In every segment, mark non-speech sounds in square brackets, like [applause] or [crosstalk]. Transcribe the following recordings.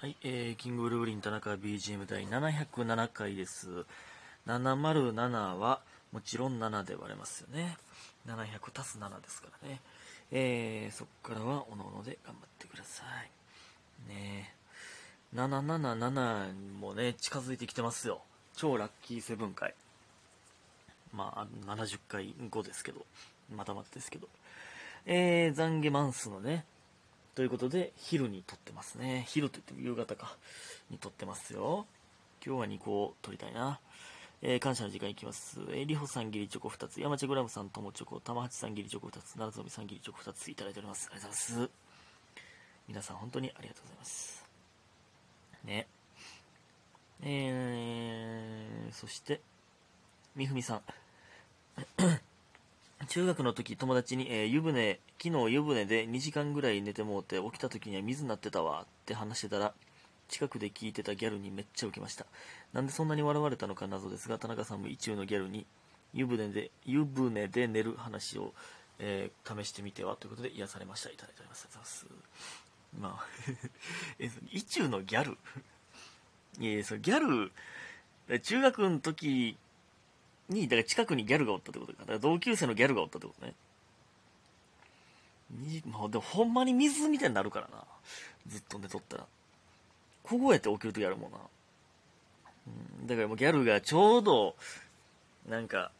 はい、えー、キングブルーリン田中 BGM 第707回です。707はもちろん7で割れますよね。700足す7ですからね。えー、そっからはおのおので頑張ってください。ねえ。777もね、近づいてきてますよ。超ラッキーセブン回。まあ、70回後ですけど、またまたですけど。えー、懺悔マンスのね、ということで、昼に撮ってますね。昼と言っても夕方か。に撮ってますよ。今日は2個撮りたいな。えー、感謝の時間いきます。えー、りほさんギリチョコ2つ、山茶グラムさんともチョコ、玉八さんギリチョコ2つ、奈良ぞさんギリチョコ2ついただいております。ありがとうございます。皆さん本当にありがとうございます。ね。えー、そして、みふみさん。中学の時友達に、えー湯船昨日湯船で2時間ぐらい寝てもうて起きた時には水になってたわって話してたら近くで聞いてたギャルにめっちゃウケました。なんでそんなに笑われたのか謎ですが田中さんも意中のギャルに湯船で湯船で寝る話を、えー試してみてはということで癒されました。いただいております。ありがとうございますまあえその意中のギャル？いやいやそのギャル中学の時に、だから近くにギャルがおったってことか。だから同級生のギャルがおったってことね。にまあ、でもほんまに水みたいになるからな。ずっと寝とったら。凍えて起きるときあるもんな。うん、だからもうギャルがちょうど、なんか、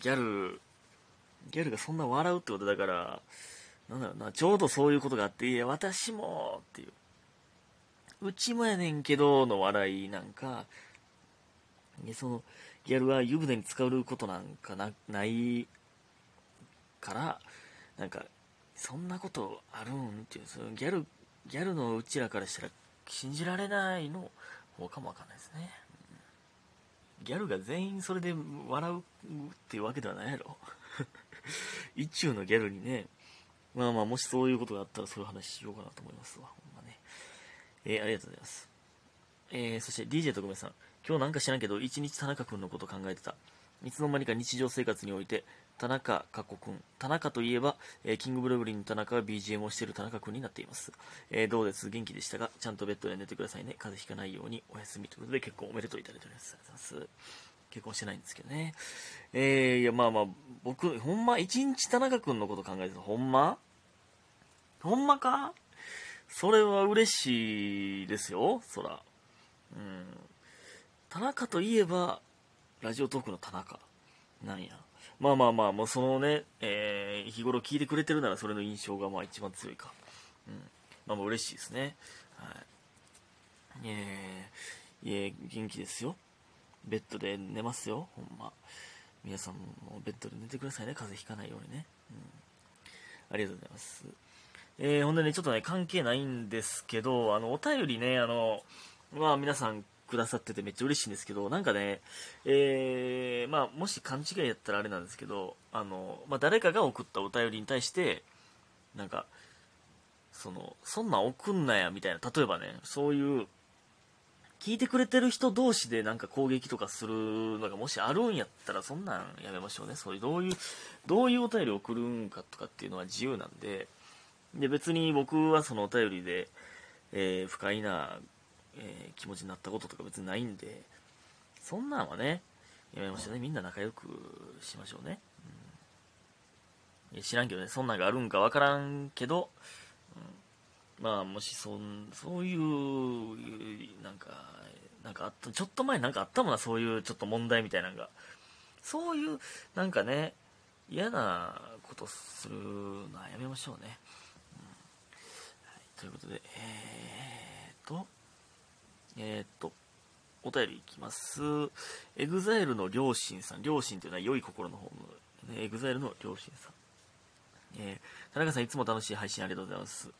ギャル、ギャルがそんな笑うってことだから、なんだろうな、ちょうどそういうことがあって、いや、私も、っていう。うちもやねんけど、の笑いなんか、その、ギャルは湯船に使うことなんかなないから、なんか、そんなことあるん？っていう、そのギャル、ギャルのうちらからしたら信じられないの方かもわかんないですね。ギャルが全員それで笑うっていうわけではないやろ。[laughs] 一中のギャルにね、まあまあ、もしそういうことがあったらそういう話しようかなと思いますわ。ほんまね。えーありがとうございます。えーそして DJ 特命さん。今日なんか知らんけど、一日田中君のこと考えてた。いつの間にか日常生活において、田中かっこくん。田中といえば、えーキングブルーリンの田中が BGM をしている田中君になっています。えーどうです？元気でしたが、ちゃんとベッドで寝てくださいね。風邪ひかないようにお休みということで、結婚おめでとういただいております。ありがとうございます。結婚してないんですけどね。えー、いや、まあまあ、僕、ほんま、一日田中君のこと考えてた。ほんま？ほんまか？それは嬉しいですよ、そら。うん。田中といえば、ラジオトークの田中。なんや。まあまあまあ、もうそのね、えー日頃聞いてくれてるならそれの印象がまあ一番強いか。うん。まあまあ嬉しいですね。はい。えー、いえ、元気ですよ。ベッドで寝ますよ、ほんま。皆さんもベッドで寝てくださいね、風邪ひかないようにね。うん。ありがとうございます。えーほんでね、ちょっとね、関係ないんですけど、あの、お便りね、あの、まあ皆さんくださっててめっちゃ嬉しいんですけど、なんかね、えーまあもし勘違いやったらあれなんですけど、あの、まあ誰かが送ったお便りに対して、なんか、その、そんなん送んなや、みたいな、例えばね、そういう、聞いてくれてる人同士でなんか攻撃とかするのがもしあるんやったら、そんなんやめましょうね。そういう、どういう、どういうお便り送るんかとかっていうのは自由なんで、で、別に僕はそのお便りで、えー不快な、えー気持ちになったこととか別にないんで、そんなんはね、やめましょうね。みんな仲良くしましょうね。うん知らんけどね、そんなんがあるんかわからんけど、うんまあ、もしそん、そういう、なんか、なんかあった、ちょっと前なんかあったもんな、そういうちょっと問題みたいなのが。そういう、なんかね、嫌なことするのはやめましょうね。はい、ということで、えーっと、えーっと、お便りいきます。エグザイルの良心さん。良心というのは良い心の方の、ね、エグザイルの良心さん。えー田中さんいつも楽しい配信ありがとうございます。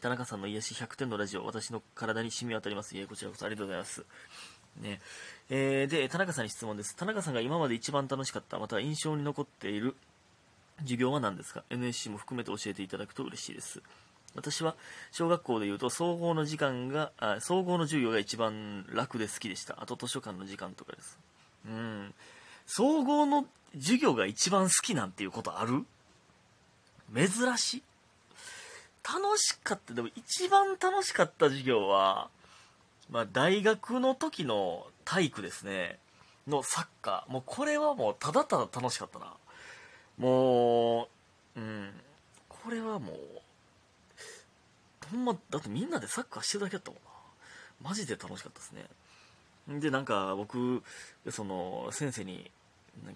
田中さんの癒し100点のラジオ、私の体に染み渡ります。いえ、こちらこそありがとうございます。ね。えーで、田中さんに質問です。田中さんが今まで一番楽しかった、または印象に残っている授業は何ですか ?NSC も含めて教えていただくと嬉しいです。私は小学校でいうと総合の時間が総合の授業が一番楽で好きでしたあと図書館の時間とかですうん総合の授業が一番好きなんていうことある？珍しい楽しかった、でも一番楽しかった授業は、まあ、大学の時の体育ですね。のサッカー。もうこれはもうただただ楽しかったな。もう、うん。これはもう、ほんま、だってみんなでサッカーしてるだけだったもんな。マジで楽しかったですね。で、なんか僕、その、先生に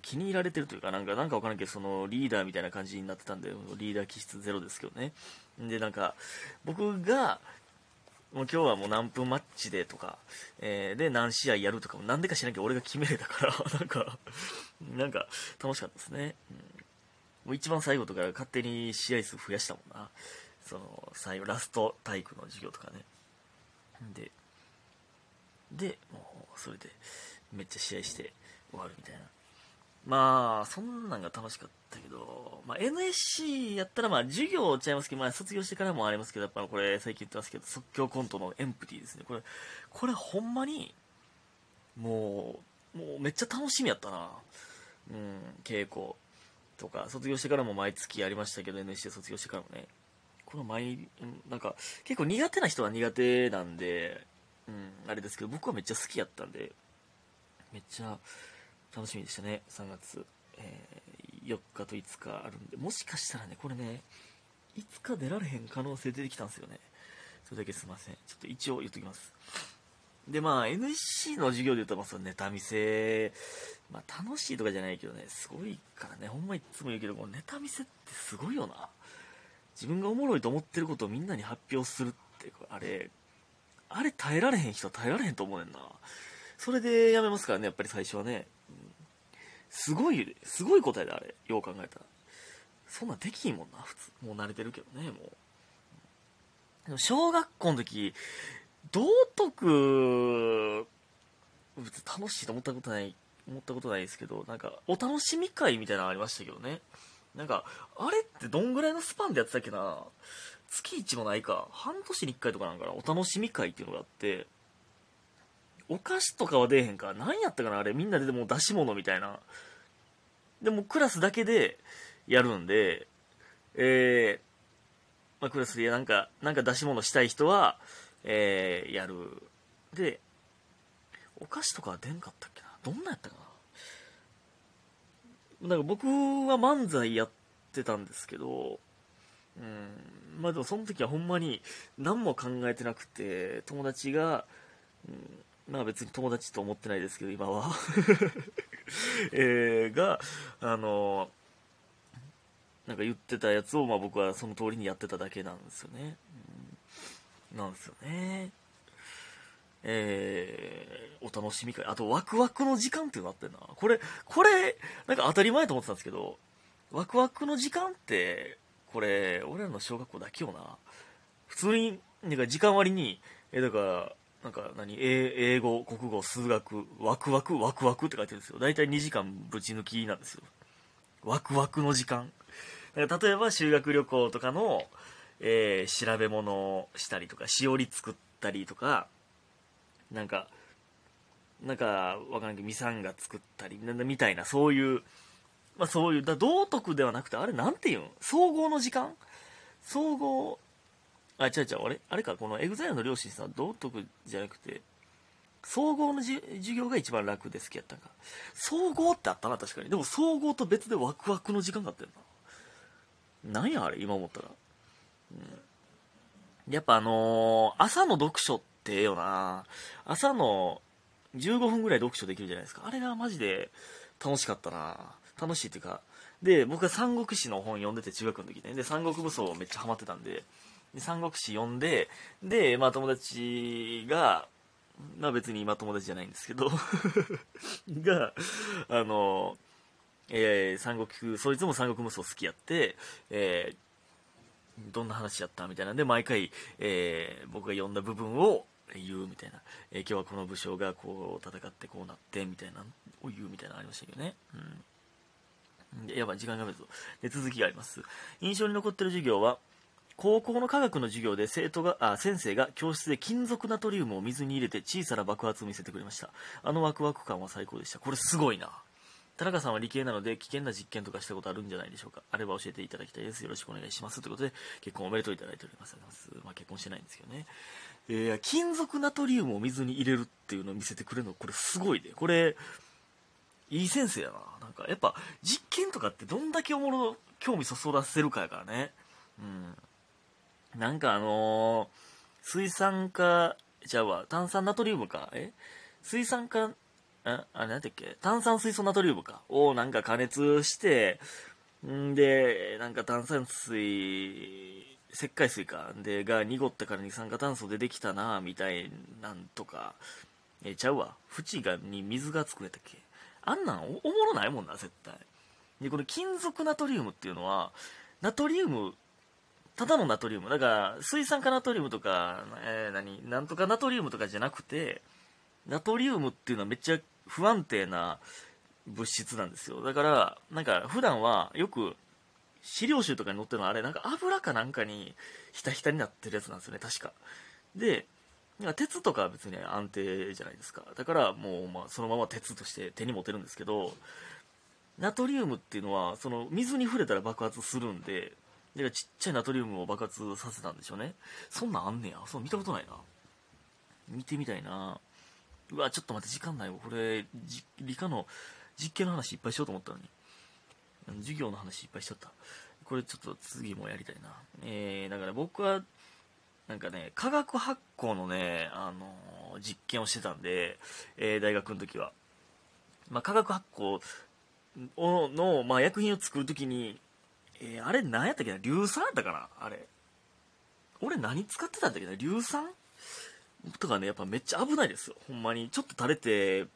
気に入られてるというか、なんか、なんかわからんけど、そのリーダーみたいな感じになってたんで、リーダー気質ゼロですけどね。で、なんか、僕が、もう今日はもう何分マッチでとか、えー、で何試合やるとかもなんでか知らんけど俺が決めれたから、[laughs] なんか、なんか楽しかったですね。うん、もう一番最後とか勝手に試合数増やしたもんな。その、最後、ラスト体育の授業とかね。で、で、もうそれでめっちゃ試合して終わるみたいな。まあ、そんなんが楽しかったけど、まあ、NSC やったら、まあ、授業ちゃいますけど、まあ、卒業してからもありますけど、やっぱこれ、最近言ってますけど、即興コントのエンプティですね。これ、これほんまに、もう、もうめっちゃ楽しみやったな。うん、稽古とか、卒業してからも毎月やりましたけど、NSC 卒業してからもね。この毎、なんか、結構苦手な人は苦手なんで、うん、あれですけど、僕はめっちゃ好きやったんで、めっちゃ、楽しみでしたね、3月、えー、4日と5日あるんで、もしかしたらね、これね、5日出られへん可能性出てきたんですよね。それだけすいません。ちょっと一応言っときます。で、まあ、NSC の授業で言うと、まあ、そのネタ見せ、まあ、楽しいとかじゃないけどね、すごいからね、ほんまいつも言うけど、このネタ見せってすごいよな。自分がおもろいと思ってることをみんなに発表するって、あれ、あれ耐えられへん人は耐えられへんと思うねんな。それでやめますからね、やっぱり最初はね。うんすごい、すごい答えだ、あれ。よう考えたら。そんなできひんもんな、普通。もう慣れてるけどね、もう。でも小学校の時、道徳別に、楽しいと思ったことない、思ったことないですけど、なんか、お楽しみ会みたいなのありましたけどね。なんか、あれってどんぐらいのスパンでやってたっけな？月1もないか。半年に1回とかなんかな？お楽しみ会っていうのがあって、お菓子とかは出えへんか。何やったかな？あれ。みんなででも出し物みたいな。でもクラスだけでやるんで、えー、まあ、クラスでなんか、なんか出し物したい人は、えー、やる。で、お菓子とかは出んかったっけな？どんなやったかな？なんか僕は漫才やってたんですけど、うん、まあでもその時はほんまに何も考えてなくて、友達が、うん、まあ別に友達と思ってないですけど、今は [laughs] えー、が、あのなんか言ってたやつを、まあ僕はその通りにやってただけなんですよね。うん、なんですよね。えー、お楽しみ会。あと、ワクワクの時間っていうのあってんな。これ、これ、なんか当たり前と思ってたんですけど、ワクワクの時間って、これ、俺らの小学校だけよな。普通に、なんか時間割に、え、だから、なんか何英語、国語、数学、ワクワク、ワクワクって書いてるんですよ。だいたい2時間ぶち抜きなんですよ。ワクワクの時間。例えば修学旅行とかの、えー、調べ物をしたりとか、しおり作ったりとか、なんか、なんか、わからんけど、ミサンが作ったり、なんだみたいな、そういう、まあそういう、だ道徳ではなくて、あれなんていうん？総合の時間？総合あ、違う違う、あれ？あれか、このエグザイルの良心さん、道徳じゃなくて、総合の授業が一番楽で好きやったんか。総合ってあったな、確かに。でも総合と別でワクワクの時間があったよな。なんやあれ、今思ったら。うん、やっぱあのー、朝の読書ってええよな。朝の15分ぐらい読書できるじゃないですか。あれがマジで楽しかったな。楽しいっていうか。で、僕は三国志の本読んでて中学の時ね。で、三国武装めっちゃハマってたんで、で三国志読んで、で、まあ友達が、まあ別に今友達じゃないんですけど [laughs] が、あの、えー、三国、そいつも三国無双好きやって、えー、どんな話やったみたいなんで、毎回、えー、僕が読んだ部分を言うみたいな、えー、今日はこの武将がこう戦ってこうなってみたいなを言うみたいなのありましたけどね。うん。でやばい、時間がめるぞ。で、続きがあります。印象に残ってる授業は、高校の科学の授業で生徒があ先生が教室で金属ナトリウムを水に入れて小さな爆発を見せてくれましたあのワクワク感は最高でしたこれすごいな田中さんは理系なので危険な実験とかしたことあるんじゃないでしょうかあれば教えていただきたいです。よろしくお願いします。ということで、結婚おめでとういただいております。まあ、結婚してないんですけどね。えー、金属ナトリウムを水に入れるっていうのを見せてくれるの、これすごいで。これ、いい先生やな。なんか、やっぱ、実験とかってどんだけおもろ、興味そそらせるかやからね。うん。なんかあのー、水酸化、じゃあわ、炭酸ナトリウムか？え？水酸化ああれなんだっけ？炭酸水素ナトリウムか？をなんか加熱してんでなんか炭酸水石灰水か。でが濁ったから二酸化炭素でできたなみたいなんとか。えちゃうわ。縁がに水が作れたっけ。あんなんおもろないもんな絶対。でこの金属ナトリウムっていうのはナトリウムただのナトリウム。だから水酸化ナトリウムとか、えー、何なんとかナトリウムとかじゃなくてナトリウムっていうのはめっちゃ不安定な物質なんですよ。だからなんか普段はよく資料集とかに載ってるのはあれなんか油かなんかにひたひたになってるやつなんですよね確か。で鉄とかは別に安定じゃないですか。だからもうまあそのまま鉄として手に持てるんですけどナトリウムっていうのはその水に触れたら爆発するんでだからちっちゃいナトリウムを爆発させたんでしょうね。そんなんあんねや。そう見たことないな。見てみたいな。うわ、ちょっと待って、時間ないわ。これ、理科の実験の話いっぱいしようと思ったのに。授業の話いっぱいしちゃった。これちょっと次もやりたいな。えー、だから僕は、なんかね、化学発酵のね、あのー、実験をしてたんで、えー、大学の時は。まあ、化学発酵をの、まあ、薬品を作るときに、えー、あれ何やったっけな？硫酸やったかな？あれ。俺何使ってたんだっけな？硫酸？とかね、やっぱめっちゃ危ないですよ。ほんまに。ちょっと垂れて、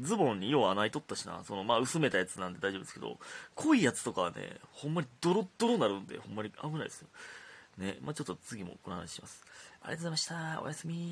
ズボンによう穴開いとったしな。その、まあ薄めたやつなんで大丈夫ですけど、濃いやつとかはね、ほんまにドロッドロなるんで、ほんまに危ないですよ。ね。まあちょっと次もこの話します。ありがとうございました。おやすみ。